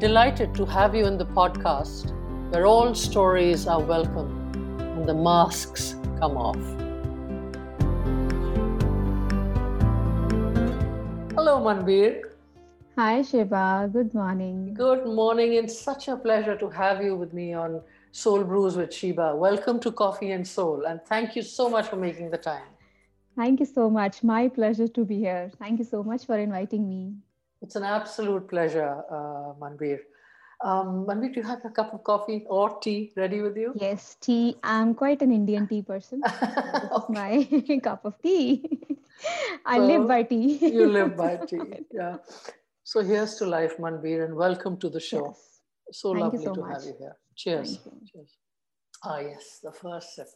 delighted to have you in the podcast where all stories are welcome and the masks come off. Hello, Manbir. Hi, Sheba. Good morning. Good morning. It's such a pleasure to have you with me on Soul Brews with Sheba. Welcome to Coffee and Soul, and thank you so much for making the time. Thank you so much. My pleasure to be here. Thank you so much for inviting me. It's an absolute pleasure, uh, Manbir. Um, Manbir, do you have a cup of coffee or tea ready with you? Yes, tea. I'm quite an Indian tea person. okay. my cup of tea. I so live by tea. you live by tea. Yeah. So here's to life, Manbir, and welcome to the show. Yes. So Thank lovely so to much. have you here. Cheers. You. Cheers. Ah, yes, the first sip.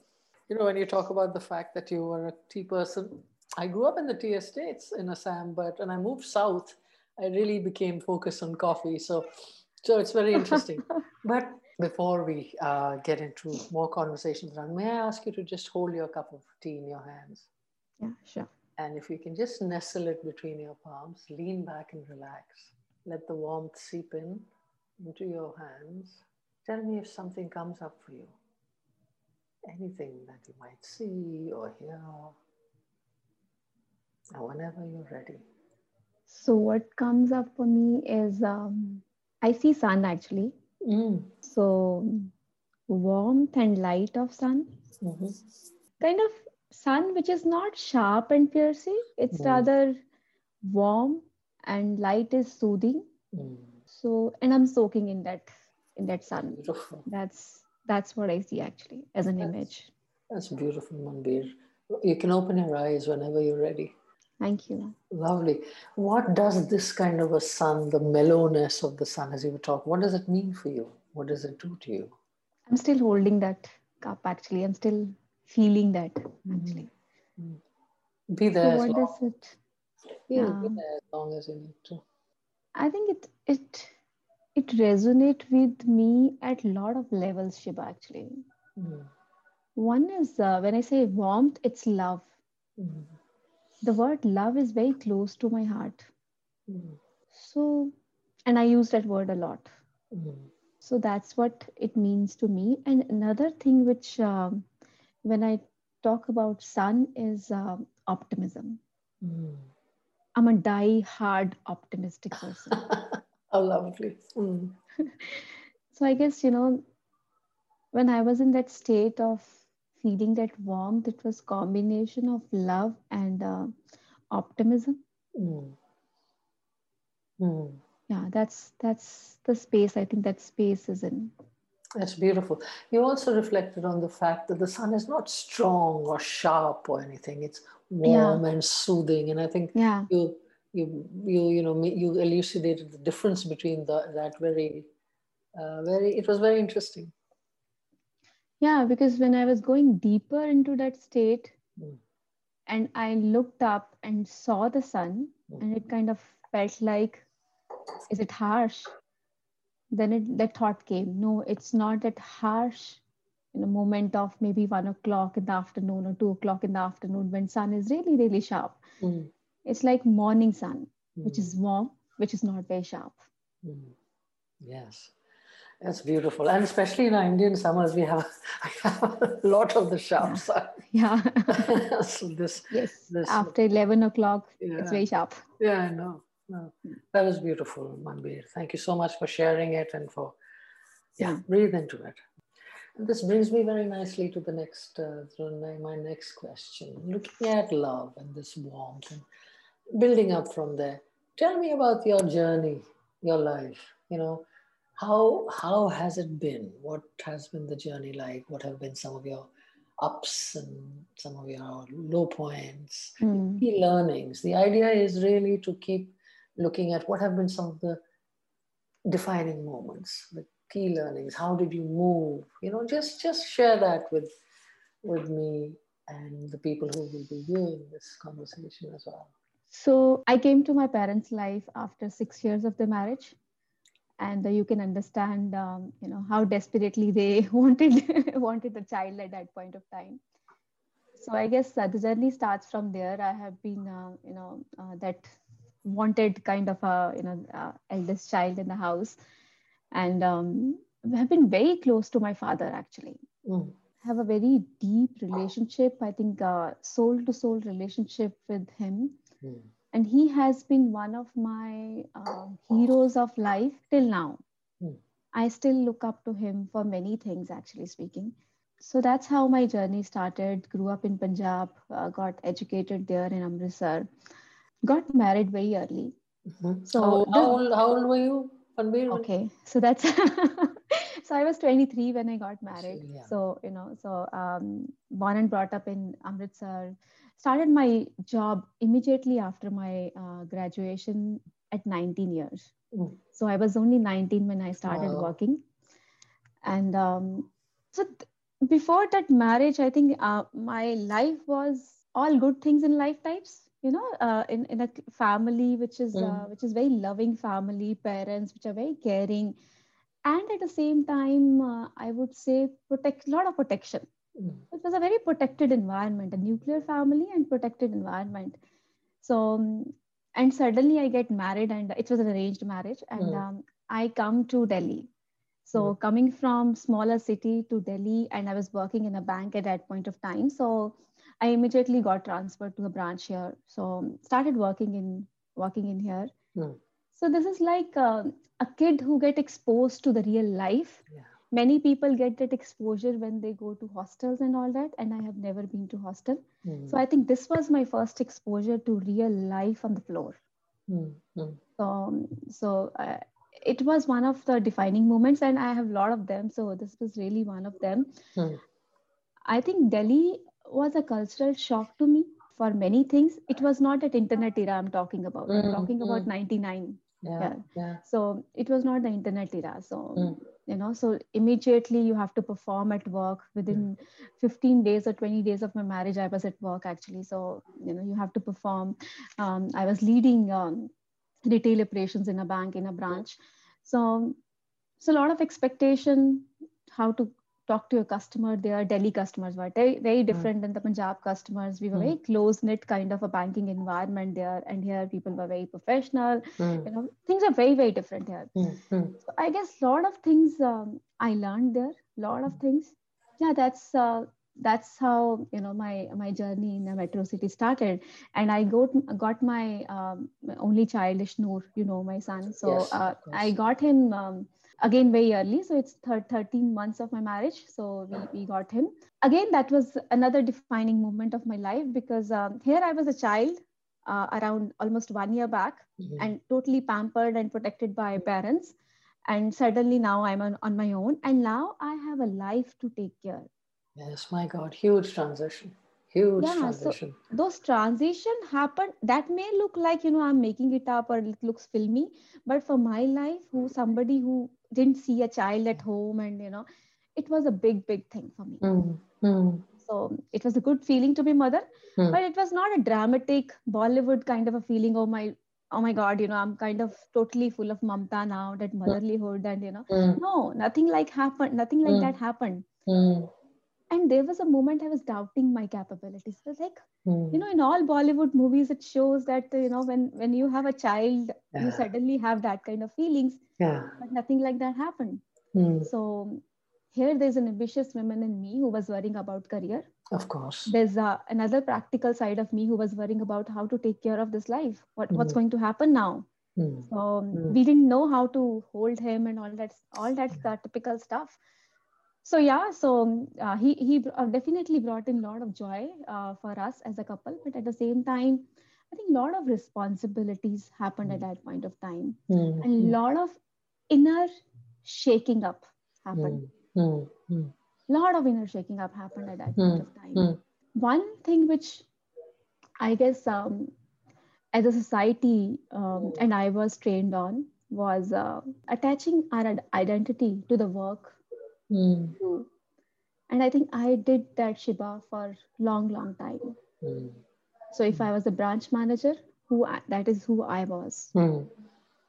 You know, when you talk about the fact that you were a tea person, I grew up in the tea estates in Assam, but when I moved south, I really became focused on coffee. So, so it's very interesting. but before we uh, get into more conversations around, may I ask you to just hold your cup of tea in your hands? Yeah, sure. And if you can just nestle it between your palms, lean back and relax. Let the warmth seep in into your hands. Tell me if something comes up for you. Anything that you might see or hear. And whenever you're ready. So what comes up for me is um, I see sun actually. Mm. So warmth and light of sun. Mm-hmm. Kind of sun which is not sharp and piercing. It's mm. rather warm and light is soothing. Mm. So and I'm soaking in that in that sun. Beautiful. That's that's what I see actually as an that's, image. That's beautiful, Manbir. You can open your eyes whenever you're ready. Thank you. Lovely. What does this kind of a sun, the mellowness of the sun, as you were talking, what does it mean for you? What does it do to you? I'm still holding that cup actually. I'm still feeling that actually. Mm-hmm. Be there. So what does it? Yeah, yeah, be there as long as you need to. I think it it it resonate with me at a lot of levels, Sheba. Actually, mm. one is uh, when I say warmth, it's love. Mm the word love is very close to my heart. Mm. So, and I use that word a lot. Mm. So that's what it means to me. And another thing which, um, when I talk about sun, is um, optimism. Mm. I'm a die-hard optimistic person. How lovely. so I guess, you know, when I was in that state of feeling that warmth it was combination of love and uh, optimism mm. Mm. yeah that's that's the space i think that space is in that's beautiful you also reflected on the fact that the sun is not strong or sharp or anything it's warm Yeah. and soothing and i think yeah you you you you know you elucidated the difference between the, that very uh, very it was very interesting yeah because when i was going deeper into that state Mm. and i looked up and saw the sun Mm. and it kind of felt like is it harsh then it that thought came no it's not that harsh in a moment of maybe one o'clock in the afternoon or two o'clock in the afternoon when sun is really really sharp Mm. it's like morning sun which Mm. is warm which is not very sharp Mm. Yes, that's beautiful. And especially in our Indian summers, we have, we have a lot of the sharp sun. yeah so this, yes this, after 11 o'clock Yeah. it's very sharp yeah, I know. No, that was beautiful, Manbir. Thank you so much for sharing it and for, yeah, Yeah. breathe into it. And this brings me very nicely to the next, uh, my, my next question. Looking at love and this warmth and building up from there. Tell me about your journey, your life. You know, how how has it been? What has been the journey like? What have been some of your ups and some of your low points? Hmm. Key learnings. The idea is really to keep looking at what have been some of the defining moments, the key learnings. How did you move? You know, just just share that with with me and the people who will be viewing this conversation as well. So I came to my parents' life after six years of the marriage, and uh, you can understand, um, you know, how desperately they wanted wanted a child at that point of time. So I guess uh, the journey starts from there. I have been, uh, you know, uh, that wanted kind of a, you know, uh, eldest child in the house, and um, have been very close to my father actually. Mm. Have a very deep relationship. I think uh, soul to soul relationship with him, Mm. And he has been one of my uh, heroes of life till now. Mm. I still look up to him for many things, actually speaking. So that's how my journey started. Grew up in Punjab, uh, got educated there in Amritsar, got married very early. Mhm. So how, this- how, old, how old were you, Manbir? Okay, so that's so I was 23 when I got married. yeah. So you know, so um, born and brought up in Amritsar. Started my job immediately after my uh, graduation at 19 years. Mm. So I was only 19 when I started Wow. working, and um, so th- before that marriage, I think uh, my life was all good things in life types. You know, uh, in in a family which is uh, Mm. which is very loving family, parents which are very caring, and at the same time, uh, I would say protect a lot of protection Mm. it was a very protected environment a nuclear family and protected environment so um, and suddenly i get married and it was an arranged marriage and Mm. um, i come to delhi so Mm. coming from smaller city to delhi and i was working in a bank at that point of time so i immediately got transferred to a branch here so started working in working in here Mm. so this is like uh, a kid who get exposed to the real life Yeah. Many people get that exposure when they go to hostels and all that and i have never been to hostel Mm. so i think this was my first exposure to real life on the floor Mm. Mm. so um, so uh, it was one of the defining moments and i have a lot of them so this was really one of them Mm. i think delhi was a cultural shock to me for many things it was not at internet era i'm talking about i'm Mm, talking about mm. 99 Yeah. Yeah. Yeah. so it was not the internet era so Mm. you know so immediately you have to perform at work within 15 days or 20 days of my marriage i was at work actually so you know you have to perform um, i was leading um, retail operations in a bank in a branch so so a lot of expectation how to talk to your customer their delhi customers were very, very different than the punjab customers we were Mm. very close knit kind of a banking environment there and here people were very professional Mm. you know things are very very different here Mm. Mm. so I guess a lot of things um, I learned there. A lot of things. Yeah, that's uh, that's how you know my my journey in the metro city started. And I got got my um, my only child Ishnoor, you know, my son. So Yes, uh. I got him um, again very early. So it's thir- 13 months of my marriage. So we, we got him. Again, that was another defining moment of my life because um, here I was a child uh, around almost one year back Mhm. and totally pampered and protected by parents and suddenly now i'm on, on my own and now i have a life to take care Yes, my God, huge transition. Huge Yeah, so- those transition happen that may look like you know i'm making it up or it looks filmy but for my life who somebody who didn't see a child at home and you know it was a big big thing for me Mm. Mm. so it was a good feeling to be mother Hmm. but it was not a dramatic bollywood kind of a feeling oh my oh my god you know i'm kind of totally full of mamta now that motherlyhood and you know Mm. no nothing like happened nothing like Hmm. that happened Mm. And there was a moment i was doubting my capabilities was like Mm. you know in all bollywood movies it shows that you know when when you have a child you suddenly have that kind of feelings Yeah. but nothing like that happened Mm. so here there's an ambitious woman in me who was worrying about career Of course. there's uh, another practical side of me who was worrying about how to take care of this life what, what's Mhm. going to happen now Mm. so um, Mm. we didn't know how to hold him and all that all that the typical stuff so yeah so uh, he he uh, definitely brought in a lot of joy uh, for us as a couple but at the same time i think a lot of responsibilities happened at that point of time Mm. and a lot of inner shaking up happened Mm. Mm. Mm. lot of inner shaking up happened at that point Mm. of time Mm. one thing which i guess um, as a society um, and i was trained on was uh, attaching our identity to the work Mm. too. and i think i did that sheba for long long time Mm. so if i was a branch manager who I, that is who i was Mm.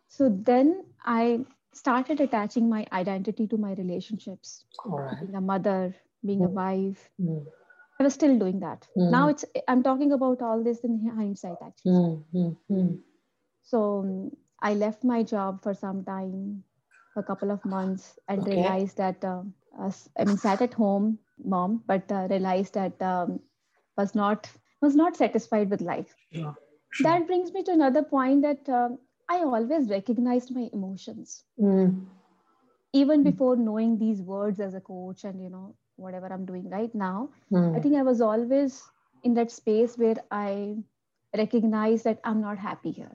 so then i started attaching my identity to my relationships right. being a mother being a Mm. wife Mm. i was still doing that Mm. now it's i'm talking about all this in hindsight actually Mm. Mm. Mm. so um, i left my job for some time a couple of months and okay. realized that uh, I mean sat at home, mom, but uh, realized that um, was not was not satisfied with life. Yeah, sure. That brings me to another point that um, I always recognized my emotions. Mm. Even mm. before knowing these words as a coach and you know whatever I'm doing right now, mm. I think I was always in that space where I recognize that I'm not happy here.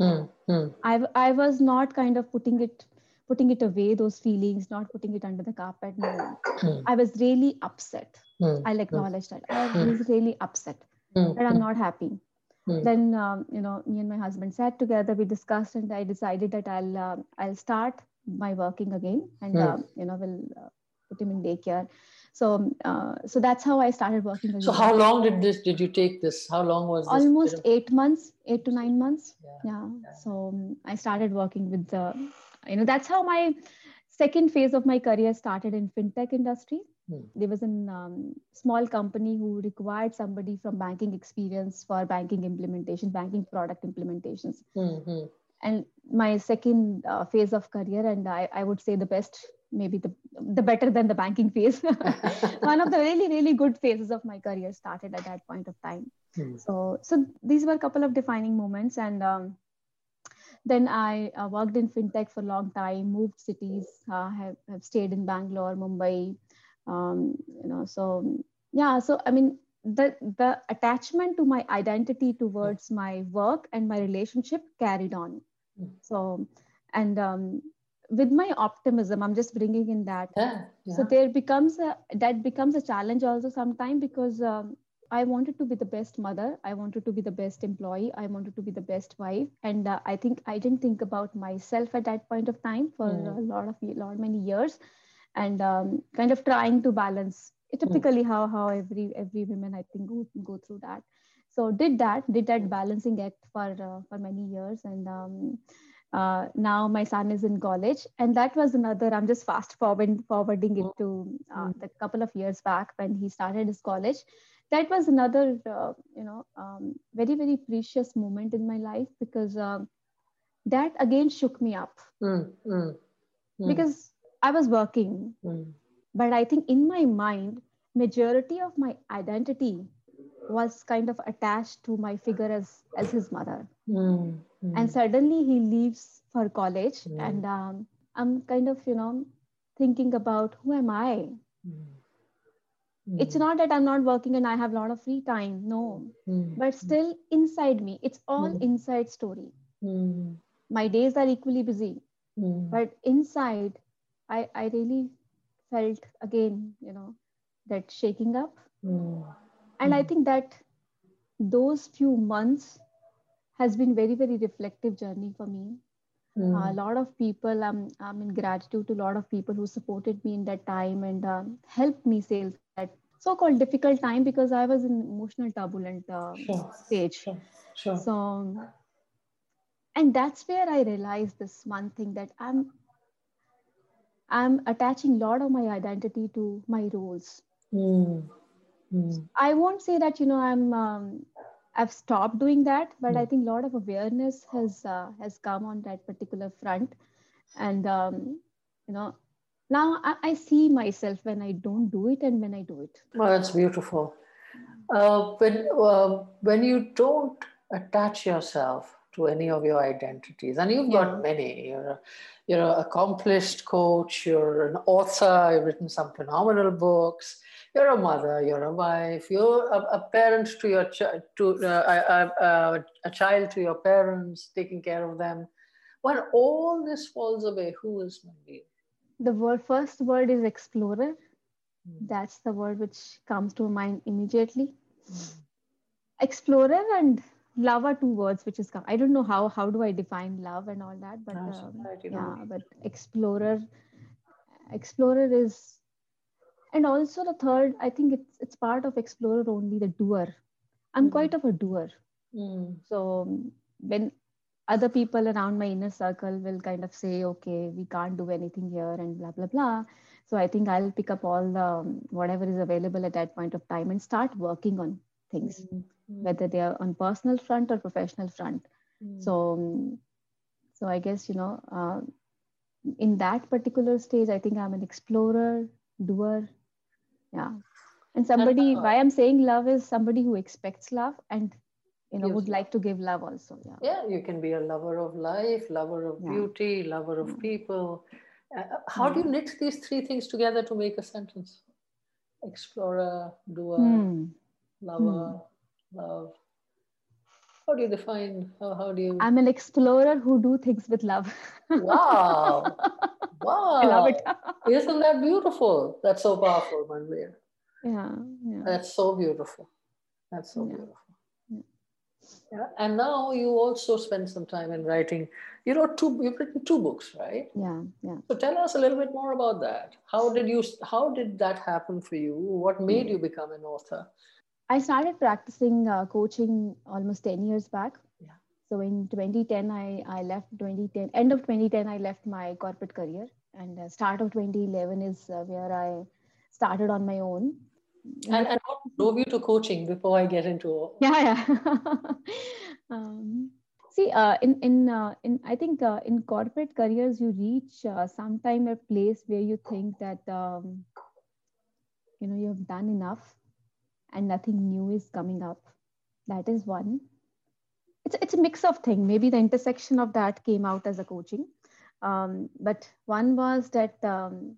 Mm. I, I was not kind of putting it putting it away those feelings not putting it under the carpet no i was really upset i'll acknowledge that i was really upset that i'm not happy Hmm. Then um, you know, me and my husband sat together. We discussed, and I decided that I'll uh, I'll start my working again, and hmm. uh, you know, we'll uh, put him in daycare. So uh, so that's how I started working. So how long did this? Did you take this? How long was this? Almost eight months, eight to nine months. Yeah. yeah. yeah. So um, I started working with the, you know, that's how my second phase of my career started in fintech industry Hmm. There was a um, small company who required somebody from banking experience for banking implementation, banking product implementations. Mm-hmm. And my second uh, phase of career, and I, I would say the best, maybe the, the better than the banking phase. One of the really, really good phases of my career started at that point of time. Mm. So, so these were a couple of defining moments. And um, then I uh, worked in fintech for a long time, moved cities, uh, have, have stayed in Bangalore, Mumbai, um, you know so yeah so i mean the the attachment to my identity towards my work and my relationship carried on mm. so and um, with my optimism i'm just bringing in that. Yeah, yeah. so there becomes a that becomes a challenge also sometime because um, i wanted to be the best mother. I wanted to be the best employee. I wanted to be the best wife. And uh, i think i didn't think about myself at that point of time for mm. a lot of a lot many years. And um, kind of trying to balance. Typically how how every every women i think go, go through that. So did that did that balancing act for uh, for many years. And um, uh, now my son is in college and that was another i'm just fast forward, forwarding it to uh, the couple of years back when he started his college that was another uh, you know um, very very precious moment in my life because um, that again shook me up mm, mm, mm. because I was working, mm. but I think in my mind, majority of my identity was kind of attached to my figure as as his mother. Mm. Mm. And suddenly he leaves for college, hmm. and um, I'm kind of you know thinking about who am I. Hmm. It's not that I'm not working and I have a lot of free time. No, hmm. but still inside me, it's all inside story. My days are equally busy, but inside I, I really felt again, you know, that shaking up. And. I think that those few months has been very, very reflective journey for me. Mm. Uh, a lot of people, I'm, I'm in gratitude to a lot of people who supported me in that time and um, helped me sail that so-called difficult time because I was in emotional turbulent uh, sure. stage. Sure. Sure. So, and that's where I realized this one thing that I'm i'm attaching a lot of my identity to my roles mm. Mm. i won't say that you know i'm um, i've stopped doing that but mm. i think a lot of awareness has uh, has come on that particular front and um, you know now I, I, see myself when i don't do it and when i do it well that's beautiful uh, when uh, when you don't attach yourself to any of your identities. And you've yeah. got many. You're a, you're an accomplished coach. You're an author. You've written some phenomenal books. You're a mother. You're a wife. You're a, a parent to your ch- to uh, a, a, a, child to your parents taking care of them. When all this falls away who is Manbir? the word first word is explorer. Mm. that's the word which comes to mind immediately. Mm. explorer and love are two words which is i don't know how how do i define love and all that but um, yeah but explorer explorer is and also the third i think it's it's part of explorer only the doer. I'm mm. quite of a doer. Mm. so when other people around my inner circle will kind of say okay we can't do anything here and blah blah blah. So i think i'll pick up all the whatever is available at that point of time and start working on things. Mm whether they are on personal front or professional front mm. so so i guess you know uh, in that particular stage, I think I'm an explorer, doer. Yeah. And somebody, why I'm saying love is somebody who expects love and you know would like to give love also yeah yeah you can be a lover of life lover of yeah. beauty lover of people uh, uh how do you knit these three things together to make a sentence explorer doer hmm. lover hmm. Love how do you define how, how do you i'm an explorer who do things with love wow wow i love it isn't that beautiful that's so powerful manbir yeah, yeah that's so beautiful that's so yeah. beautiful yeah. And now you also spend some time in writing. You wrote two. You've written two books, right? Yeah, yeah. So tell us a little bit more about that. How did you? How did that happen for you? What made hmm. you become an author? I started practicing uh, coaching almost 10 years back. Yeah. So in 2010, I, I left 2010, end of 2010, I left my corporate career. And uh, start of 2011 is uh, where I started on my own. And, and what drove you to coaching before I get into Yeah, yeah. um, see, uh, in in uh, in I think uh, in corporate careers, you reach uh, sometime a place where you think that um, you know you have done enough and nothing new is coming up. That is one. It's, it's a mix of things. Maybe the intersection of that came out as a coaching. Um, but one was that, um,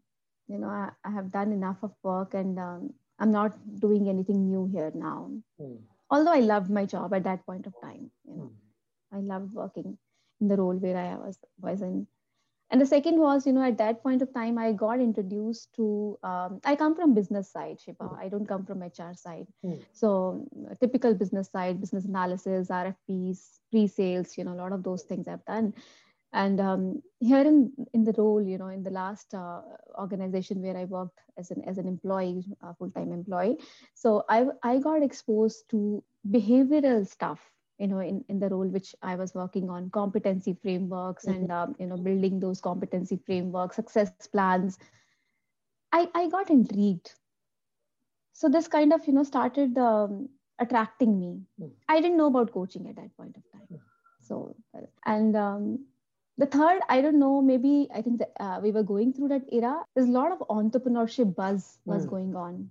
you know, I, I, have done enough of work and um, I'm not doing anything new here now. Mm. Although I loved my job at that point of time. You know, mm. I loved working in the role where I was, was in and the second was you know at that point of time i got introduced to um, i come from business side sheba. Mm. i don't come from hr side. Mm. so typical business side business analysis rfps pre-sales you know a lot of those things i've done. And um, here in in the role you know in the last uh, organization where i worked as an as an employee uh, full-time employee. So i i got exposed to behavioral stuff you know in, in the role which i was working on competency frameworks mm-hmm. and um, you know building those competency frameworks success plans. I i got intrigued. So this kind of you know started um, attracting me. Mm-hmm. i didn't know about coaching at that point of time. Mm-hmm. so and um, the third i don't know maybe i think that uh, we were going through that era. There's a lot of entrepreneurship buzz was going on.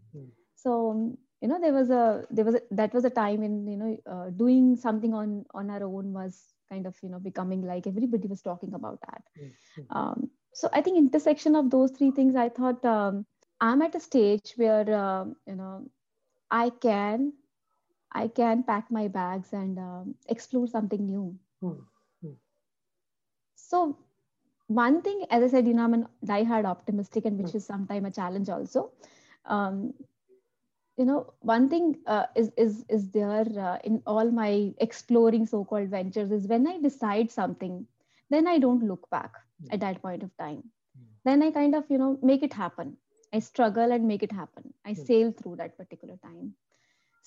So um, you know there was a there was a, that was a time when you know uh, doing something on on our own was kind of you know becoming like everybody was talking about that mm-hmm. um, so i think intersection of those three things i thought um, i'm at a stage where uh, you know i can i can pack my bags and um, explore something new mm-hmm. so one thing as i said you know i'm a diehard optimistic and which mm-hmm. is sometimes a challenge also um, you know one thing uh, is is is there uh, in all my exploring so-called ventures is when i decide something then i don't look back mm. at that point of time. Mm. then i kind of you know make it happen. I struggle and make it happen. I mm. sail through that particular time.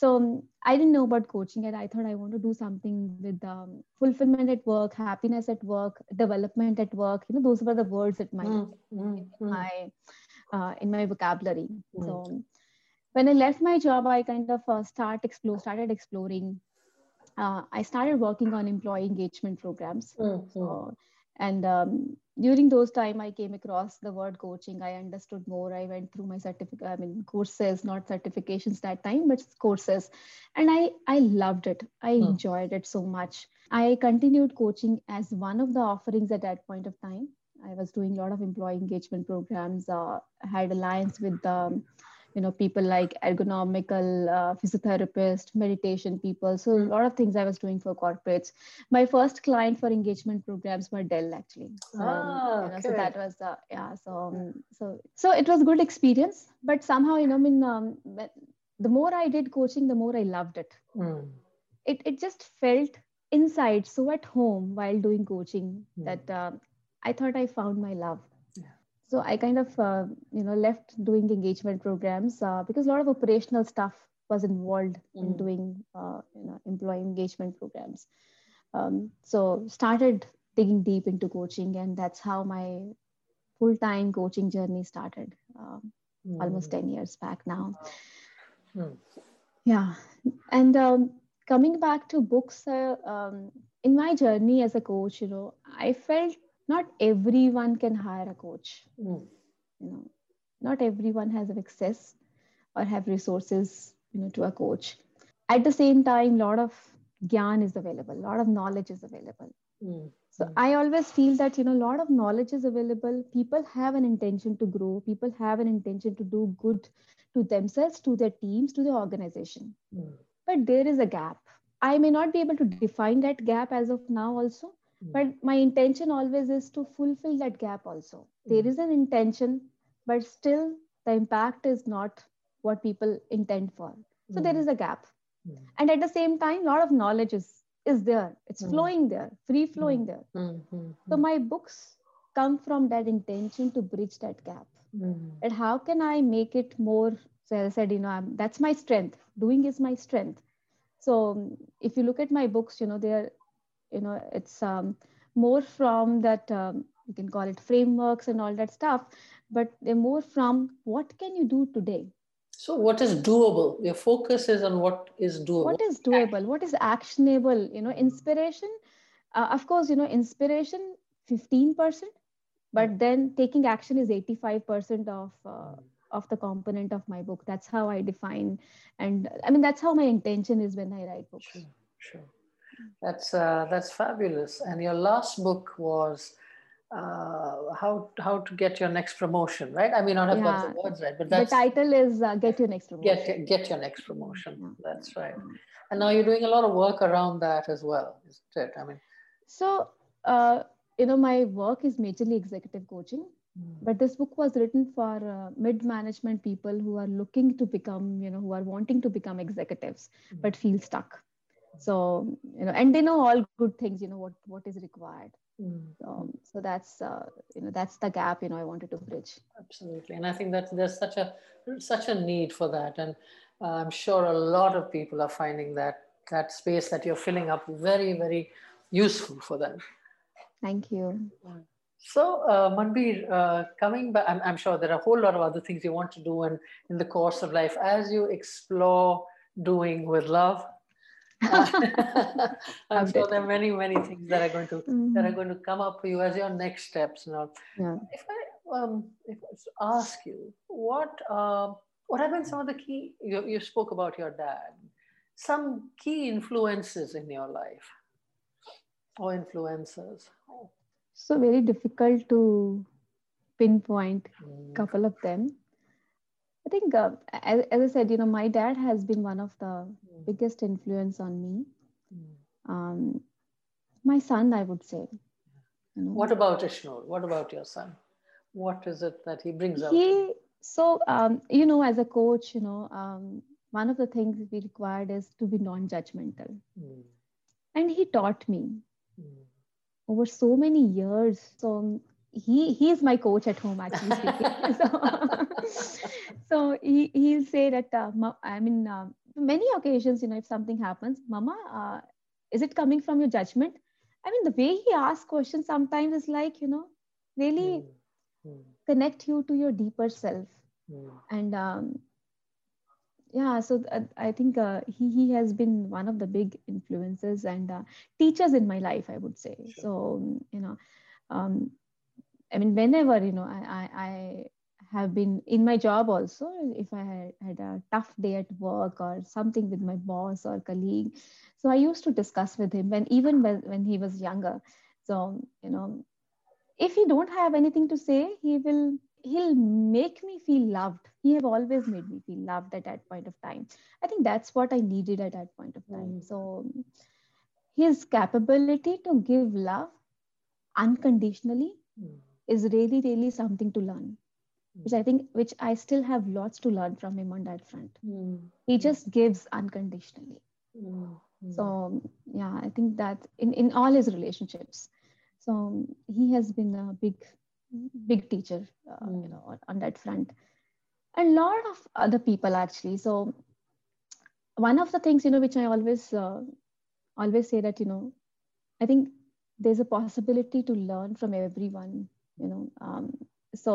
So um, i didn't know about coaching and i thought i want to do something with um, fulfillment at work happiness at work development at work. You know those were the words that my mm, mm, my uh, in my vocabulary. So when I left my job, I kind of uh, start explore, started exploring. Uh, I started working on employee engagement programs. Mm-hmm. So, and um, during those time, I came across the word coaching. I understood more. I went through my certificate, I mean, courses, not certifications that time, but courses. And I, I loved it. I mm. enjoyed it so much. I continued coaching as one of the offerings at that point of time. I was doing a lot of employee engagement programs, uh, had alliance with um, you know people like ergonomical uh, physiotherapist meditation people. So a lot of things i was doing for corporates. My first client for engagement programs were dell actually. So, ah, you know, okay. so that was uh, yeah so um, so so it was good experience. But somehow you know i mean um, the more i did coaching the more i loved it. Mm. it, it just felt inside so at home while doing coaching mm. that uh, i thought i found my love so i kind of uh, you know left doing engagement programs uh, because a lot of operational stuff was involved mm. in doing uh, you know employee engagement programs um, so started digging deep into coaching and that's how my full-time coaching journey started um, mm. almost 10 years back now mm. yeah and um, coming back to books uh, um, in my journey as a coach you know i felt not everyone can hire a coach Mm. you know not everyone has access or have resources you know to a coach at the same time a lot of gyan is available a lot of knowledge is available Mm. so Mm. i always feel that you know a lot of knowledge is available people have an intention to grow people have an intention to do good to themselves to their teams to the organization Mm. but there is a gap i may not be able to define that gap as of now also. Hmm. but my intention always is to fulfill that gap also. Hmm. There Mm. an intention but still the impact is not what people intend for. So there Mm. is a gap. Hmm. And at the same time a lot of knowledge is is there. It's flowing there free flowing there. So my books come from that intention to bridge that gap. And how can i make it more so i said you know I'm, that's my strength. Doing is my strength. So if you look at my books you know they're you know it's um, more from that um, you can call it frameworks and all that stuff but they're more from what can you do today So, what is doable? Your focus is on what is doable. what is doable what is actionable you know inspiration uh, of course you know inspiration 15% but then taking action is 85% of uh, of the component of my book that's how i define and i mean that's how my intention is when i write books Sure, sure. That's uh, that's fabulous. And your last book was uh, how how to get your next promotion, right? I may not have got the Yeah. words right, but the title is uh, get your next promotion get get your next promotion. Yeah. That's right. And now you're doing a lot of work around that as well, isn't it? I mean, so uh, you know my work is majorly executive coaching mm, but this book was written for uh, mid management people who are looking to become you know who are wanting to become executives Mm. but feel stuck so you know and they know all good things you know what what is required mm, so, so that's uh, you know that's the gap you know i wanted to bridge absolutely. And I think that there's such a such a need for that, and uh, I'm sure a lot of people are finding that that space that you're filling up very very useful for them. thank you So, uh, Manbir, uh, coming back, I'm, I'm sure there are a whole lot of other things you want to do in, in the course of life as you explore doing with love. I'm sure there are many, many things that are going to that are Mhm. going to come up for you as your next steps. Now, Yeah. if I um, if I ask you, what uh, what have been some of the key? You, you spoke about your dad. Some key influences in your life, or influencers. so very difficult to pinpoint Mm, couple of them i think uh, as, as i said you know my dad has been one of the mm, biggest influence on me mm. um, my son i would say you know. What about Ishnur? What about your son? What is it that he brings out? he so um, you know as a coach you know um, one of the things we required is to be non-judgmental Mm, and he taught me mm, over so many years so he he is my coach at home actually speaking so, so he, he'll say that uh, "Ma- i mean uh, many occasions you know if something happens mama uh, is it coming from your judgment? I mean the way he asks questions sometimes is like you know really mm, connect you to your deeper self. Mm. and um, yeah so th- i think uh, he, he has been one of the big influences and uh, teachers in my life i would say. Sure. so you know um, i mean whenever you know I, I i have been in my job also if i had, had a tough day at work or something with my boss or colleague. So i used to discuss with him when even when, when he was younger. So you know if he don't have anything to say he will he'll make me feel loved. He have always made me feel loved at that point of time. I think that's what i needed at that point of time. Mm. so his capability to give love unconditionally Mm, is really really something to learn which i think which i still have lots to learn from him on that front. Mm, he just gives unconditionally. Mm, mm. so yeah i think that in in all his relationships so he has been a big big teacher uh, you Mm. know on, on that front. A lot of other people actually. So one of the things you know which i always uh, always say that you know i think there's a possibility to learn from everyone you know um, so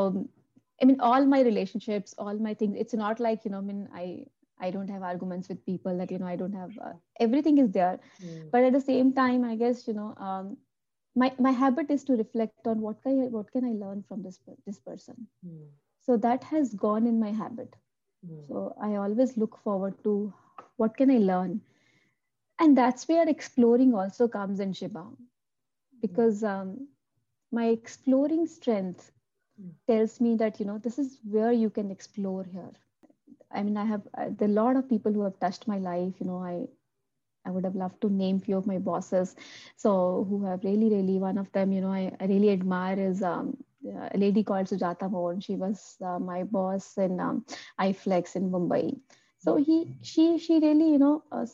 i mean all my relationships all my things it's not like you know i mean i i don't have arguments with people that you know i don't have uh, everything is there Mm, but at the same time i guess you know um, my my habit is to reflect on what can I, what can I learn from this this person. Mm. So that has gone in my habit. Mm. So I always look forward to what can I learn, and that's where exploring also comes in Sheba, because um, my exploring strength. Tells me that you know this is where you can explore here. I mean, I have there are a lot of people who have touched my life. You know, I I would have loved to name few of my bosses. So who have really, really one of them, you know, I, I really admire is um, a lady called Sujata Mohan. She was uh, my boss in um, iFlex in Mumbai. So he, she, she really, you know, uh,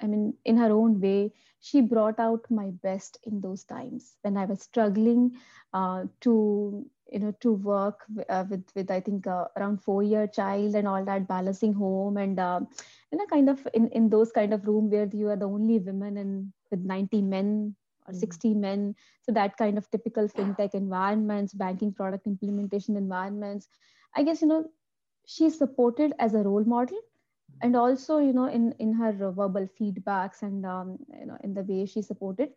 I mean, in her own way, she brought out my best in those times when I was struggling uh, to you know to work uh, with with i think uh, around four year child and all that balancing home and uh, you know kind of in in those kind of room where you are the only women and with 90 men or mm-hmm. 60 men. So that kind of typical fintech environments banking product implementation environments. I guess you know she's supported as a role model and also you know in in her verbal feedbacks and um, you know in the way she supported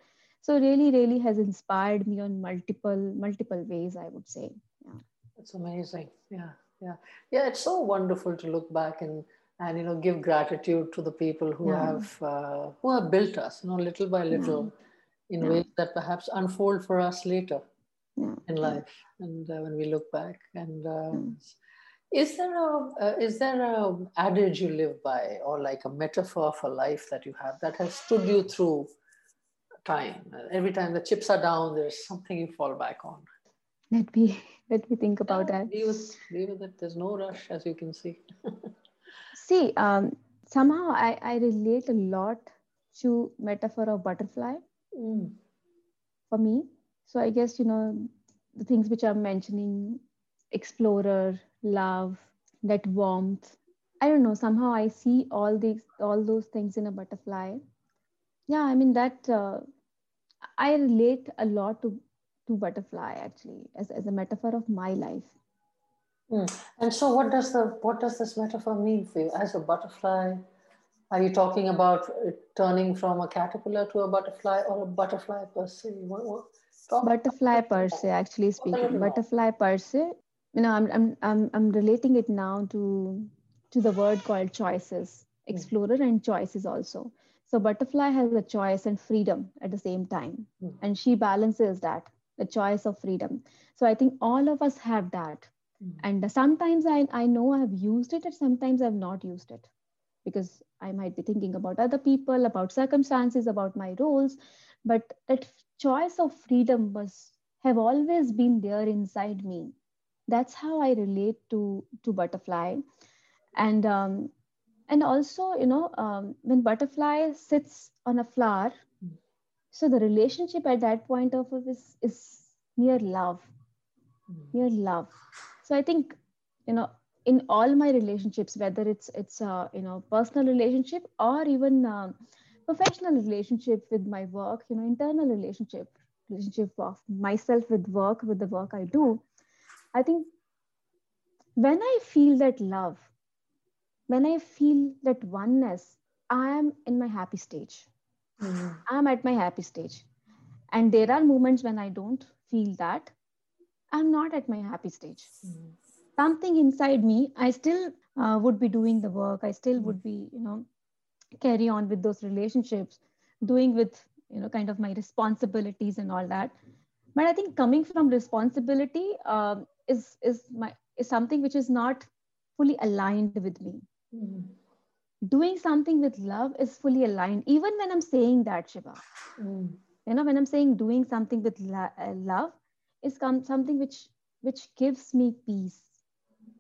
so really really has inspired me on multiple multiple ways i would say. Yeah. That's amazing. Yeah yeah. Yeah it's so wonderful to look back and and you know give gratitude to the people who yeah. have uh, who have built us you know little by little yeah. in yeah. ways that perhaps unfold for us later in life and uh, when we look back. And uh, is there a uh, is there a adage you live by or like a metaphor for life that you have that has stood you through time. Every time the chips are down, there's something you fall back on. Let me let me think about yeah, that. Be with, be with it. There's no rush, as you can see. see, um, somehow I, I relate a lot to metaphor of butterfly mm. for me. So I guess you know the things which I'm mentioning: explorer, love, that warmth. I don't know. Somehow I see all these all those things in a butterfly. Yeah, I mean that uh, I relate a lot to to butterfly actually as, as a metaphor of my life. Mm. And so, what does the what does this metaphor mean for you as a butterfly? Are you talking about turning from a caterpillar to a butterfly, or a butterfly per se? What, what, butterfly per se, actually speaking, butterfly per se. You know, I'm I'm I'm I'm relating it now to to the word called choices, hmm. explorer and choices also. So butterfly has a choice and freedom at the same time. Mm. And she balances that, the choice of freedom. So I think all of us have that. Mm. And sometimes I, I know I've used it and sometimes I've not used it because I might be thinking about other people, about circumstances, about my roles. But that choice of freedom was have always been there inside me. That's how I relate to to butterfly. And um, and also you know um, when butterfly sits on a flower so the relationship at that point of is is mere love mere love. So i think you know in all my relationships whether it's it's a you know personal relationship or even professional relationship with my work you know internal relationship relationship of myself with work with the work i do i think when i feel that love when I feel that oneness, I am in my happy stage. Mm-hmm. I'm at my happy stage. And there are moments when I don't feel that. I'm not at my happy stage. Mm-hmm. Something inside me, I still uh, would be doing the work. I still would be, you know, carry on with those relationships, doing with, you know, kind of my responsibilities and all that. But I think coming from responsibility uh, is is my is something which is not fully aligned with me Mm. Doing something with love is fully aligned, even when I'm saying that, Sheba. Mm. You know, when I'm saying doing something with uh, love is something which which gives me peace,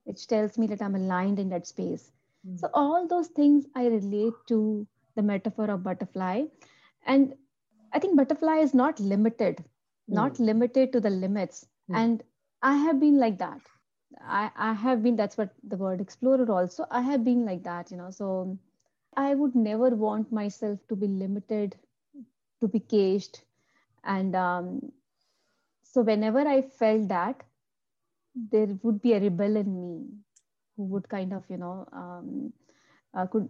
which tells me that I'm aligned in that space. Mm. So all those things I relate to the metaphor of butterfly, and I think butterfly is not limited, not mm. limited to the limits, mm. and I have been like that I, I have been that's what the word explorer also i have been like that you know. So i would never want myself to be limited to be caged. And um, so whenever i felt that there would be a rebel in me who would kind of you know um, uh, could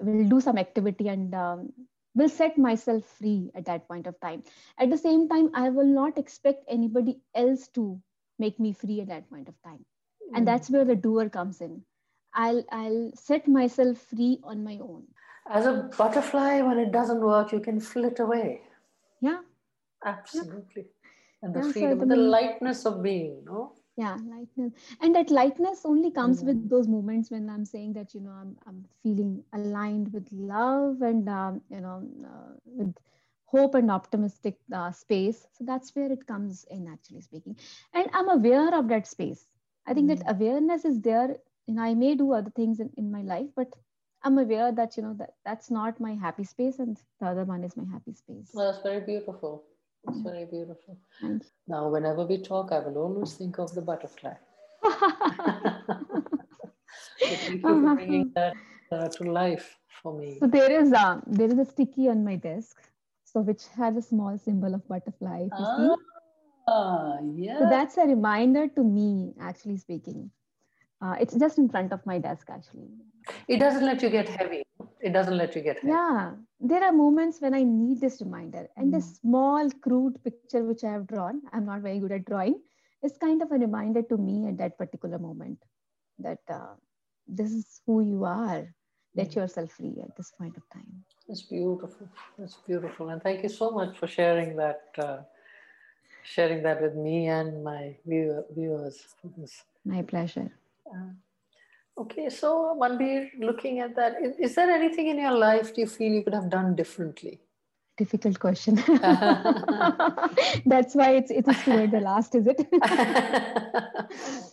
will do some activity and um, will set myself free at that point of time. At the same time i will not expect anybody else to make me free at that point of time and Mm. that's where the doer comes in i'll i'll set myself free on my own As a butterfly, when it doesn't work, you can flit away. yeah Absolutely. And the Yeah, so freedom, the the main- lightness of being, no? yeah lightness and that lightness only comes with Mm. those moments when i'm saying that you know i'm, I'm feeling aligned with love and um, you know uh, with hope and optimistic uh, space so that's where it comes in actually speaking and i'm aware of that space i think that Mm. awareness is there You know, i may do other things in, in my life but i'm aware that you know that that's not my happy space and the other one is my happy space Well, that's very beautiful. It's very beautiful. Now, whenever we talk, I will always think of the butterfly. So thank you for bringing that uh, to life for me. So there is a there is a sticky on my desk, so which has a small symbol of butterfly. If you see, Ah, yeah. so that's a reminder to me. Actually speaking, uh, it's just in front of my desk. Actually, it doesn't let you get heavy. It doesn't let you get heavy. yeah, there are moments when I need this reminder, and this Mm. small crude picture which I have drawn. I'm not very good at drawing. Is kind of a reminder to me at that particular moment that uh, this is who you are. Let yourself free at this point of time. It's beautiful. It's beautiful. And thank you so much for sharing that, uh, sharing that with me and my viewer, viewers. My pleasure. Uh, okay, so Manbir, looking at that, is, is there anything in your life do you feel you could have done differently? difficult question that's why it's it is toward the last is it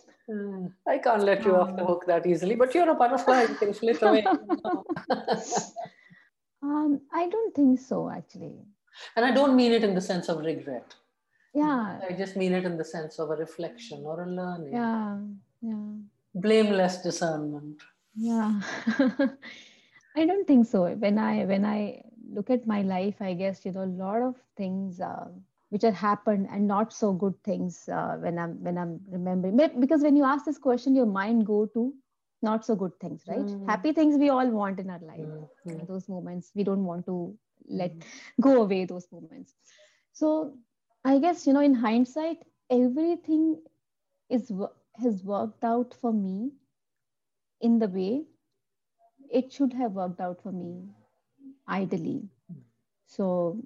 Uh, I can't let you off the hook that easily, but you're a butterfly, you can flit away. um i don't think so actually. And I don't mean it in the sense of regret. yeah. I just mean it in the sense of a reflection or a learning, yeah yeah. Blameless discernment. yeah. I don't think so. When i when i look at my life i guess you know a lot of things uh, which have happened and not so good things uh, when i'm when i'm remembering. Because when you ask this question your mind go to not so good things right? Mm. happy things we all want in our life. Mm, mm, those moments we don't want to let mm. go away those moments. So i guess you know in hindsight everything is has worked out for me in the way it should have worked out for me ideally. So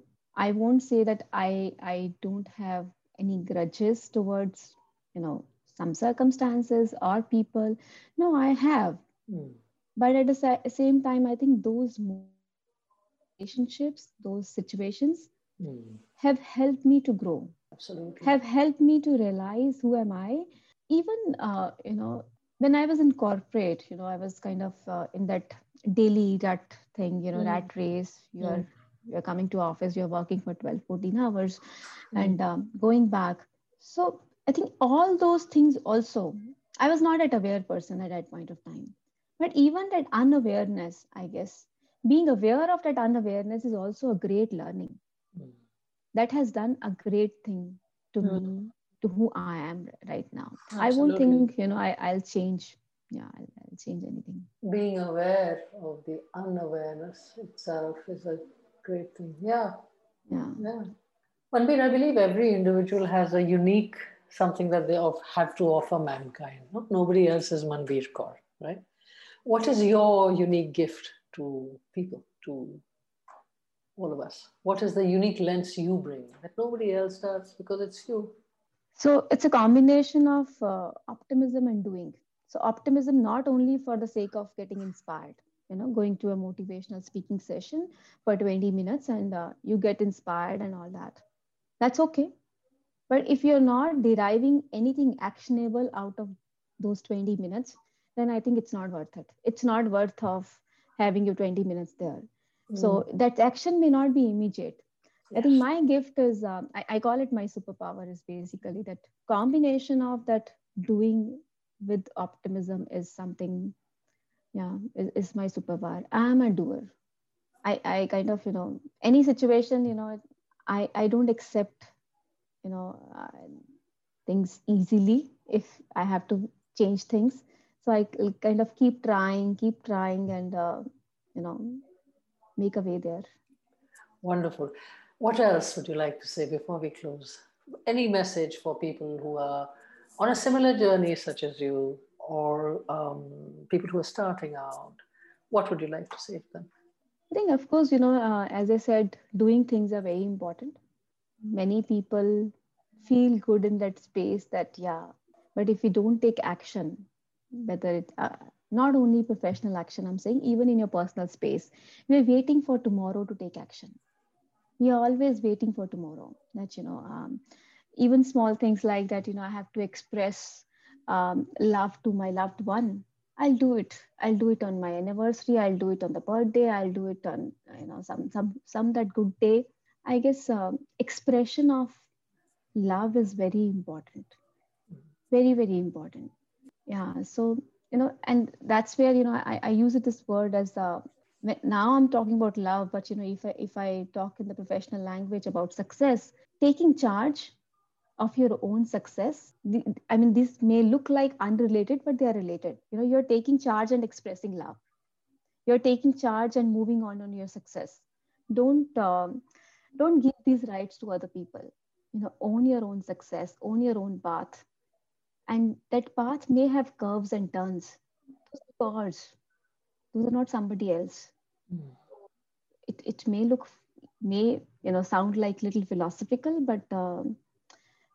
i won't say that i i don't have any grudges towards you know some circumstances or people no i have Mm. but at the sa- same time i think those relationships those situations Mm. have helped me to grow Absolutely. have helped me to realize who am i even uh, you know when i was in corporate you know i was kind of uh, in that daily rat thing you know Mm. rat race you're Mm. You're coming to office you're working for 12 14 hours Mm. and um, going back. So i think all those things also i was not that aware person at that point of time. But even that unawareness i guess being aware of that unawareness is also a great learning. Mm. that has done a great thing to Mm. me to who i am right now. I won't think you know I, i'll change. Yeah I'll, I'll change anything. Being aware of the unawareness itself is a great thing. Yeah, yeah yeah. Manbir, I believe every individual has a unique something that they have to offer mankind. No? Nobody else is Manbir Kaur, right? What is your unique gift to people, to all of us? What is the unique lens you bring that nobody else does because it's you? so it's a combination of uh, optimism and doing so optimism not only for the sake of getting inspired you know going to a motivational speaking session for 20 minutes and uh, you get inspired and all that. That's okay. But if you're not deriving anything actionable out of those 20 minutes then i think it's not worth it. It's not worth of having your 20 minutes there. So that action may not be immediate. I think my gift is, um, I, I call it my superpower, is basically that combination of that doing with optimism is something, yeah, is, is my superpower. I'm a doer. I, I kind of, you know, any situation, you know, I, I don't accept, you know, uh, things easily if I have to change things. So I kind of keep trying, keep trying, and, uh, you know, make a way there. Wonderful. What else would you like to say before we close? Any message for people who are on a similar journey such as you, or um, people who are starting out? What would you like to say to them? I think, of course, you know, uh, as I said, doing things are very important. Many people feel good in that space that, yeah, but if you don't take action, whether it, uh, not only professional action, I'm saying, even in your personal space, we're waiting for tomorrow to take action. We are always waiting for tomorrow. That, you know, um, even small things like that, you know, I have to express um, love to my loved one I'll do it. I'll do it on my anniversary. I'll do it on the birthday. I'll do it on you know some some some that good day. I guess uh, expression of love is very important. Very very important. Yeah. So you know, and that's where you know I, I use this word as uh, now I'm talking about love, but you know if I if I talk in the professional language about success, taking charge of your own success. I mean this may look like unrelated but they are related. You know you're taking charge and expressing love. You're taking charge and moving on on your success. Don't um, don't give these rights to other people. You know own your own success own your own path. And that path may have curves and turns. Those are yours. Those are not somebody else. Mm. it, it may look may you know sound like little philosophical but um,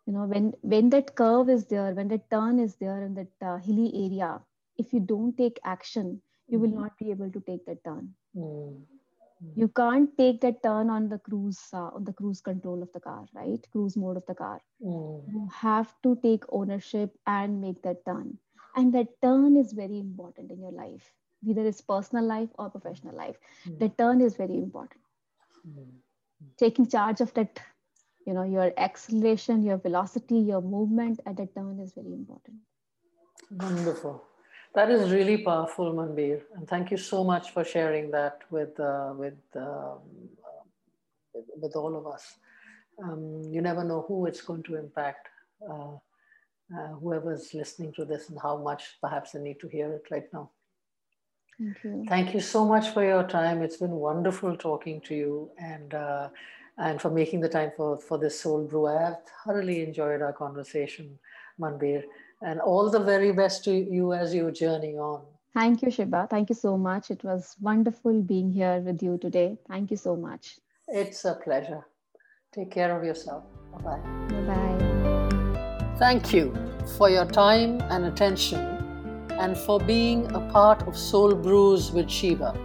you know when when that curve is there when that turn is there in that uh, hilly area if you don't take action you will mm-hmm. not be able to take that turn mm-hmm. you can't take that turn on the cruise uh, on the cruise control of the car right cruise mode of the car mm-hmm. you have to take ownership and make that turn and that turn is very important in your life whether it's personal life or professional life mm. the turn is very important mm. taking charge of that you know your acceleration your velocity your movement at a turn is very important wonderful that is really powerful manbir and thank you so much for sharing that with uh, with, um, with, with all of us um, you never know who it's going to impact uh, uh, whoever's listening to this and how much perhaps they need to hear it right now Thank you. Thank you so much for your time. It's been wonderful talking to you. And uh, and for making the time for, for this soul brew. I have thoroughly enjoyed our conversation, Manbir, and all the very best to you as you journey on. Thank you, Sheba. Thank you so much. It was wonderful being here with you today. Thank you so much. It's a pleasure. Take care of yourself. Bye bye. Bye bye. Thank you for your time and attention and for being a part of Soul Brews with Sheba.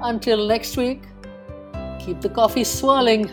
Until next week, keep the coffee swirling.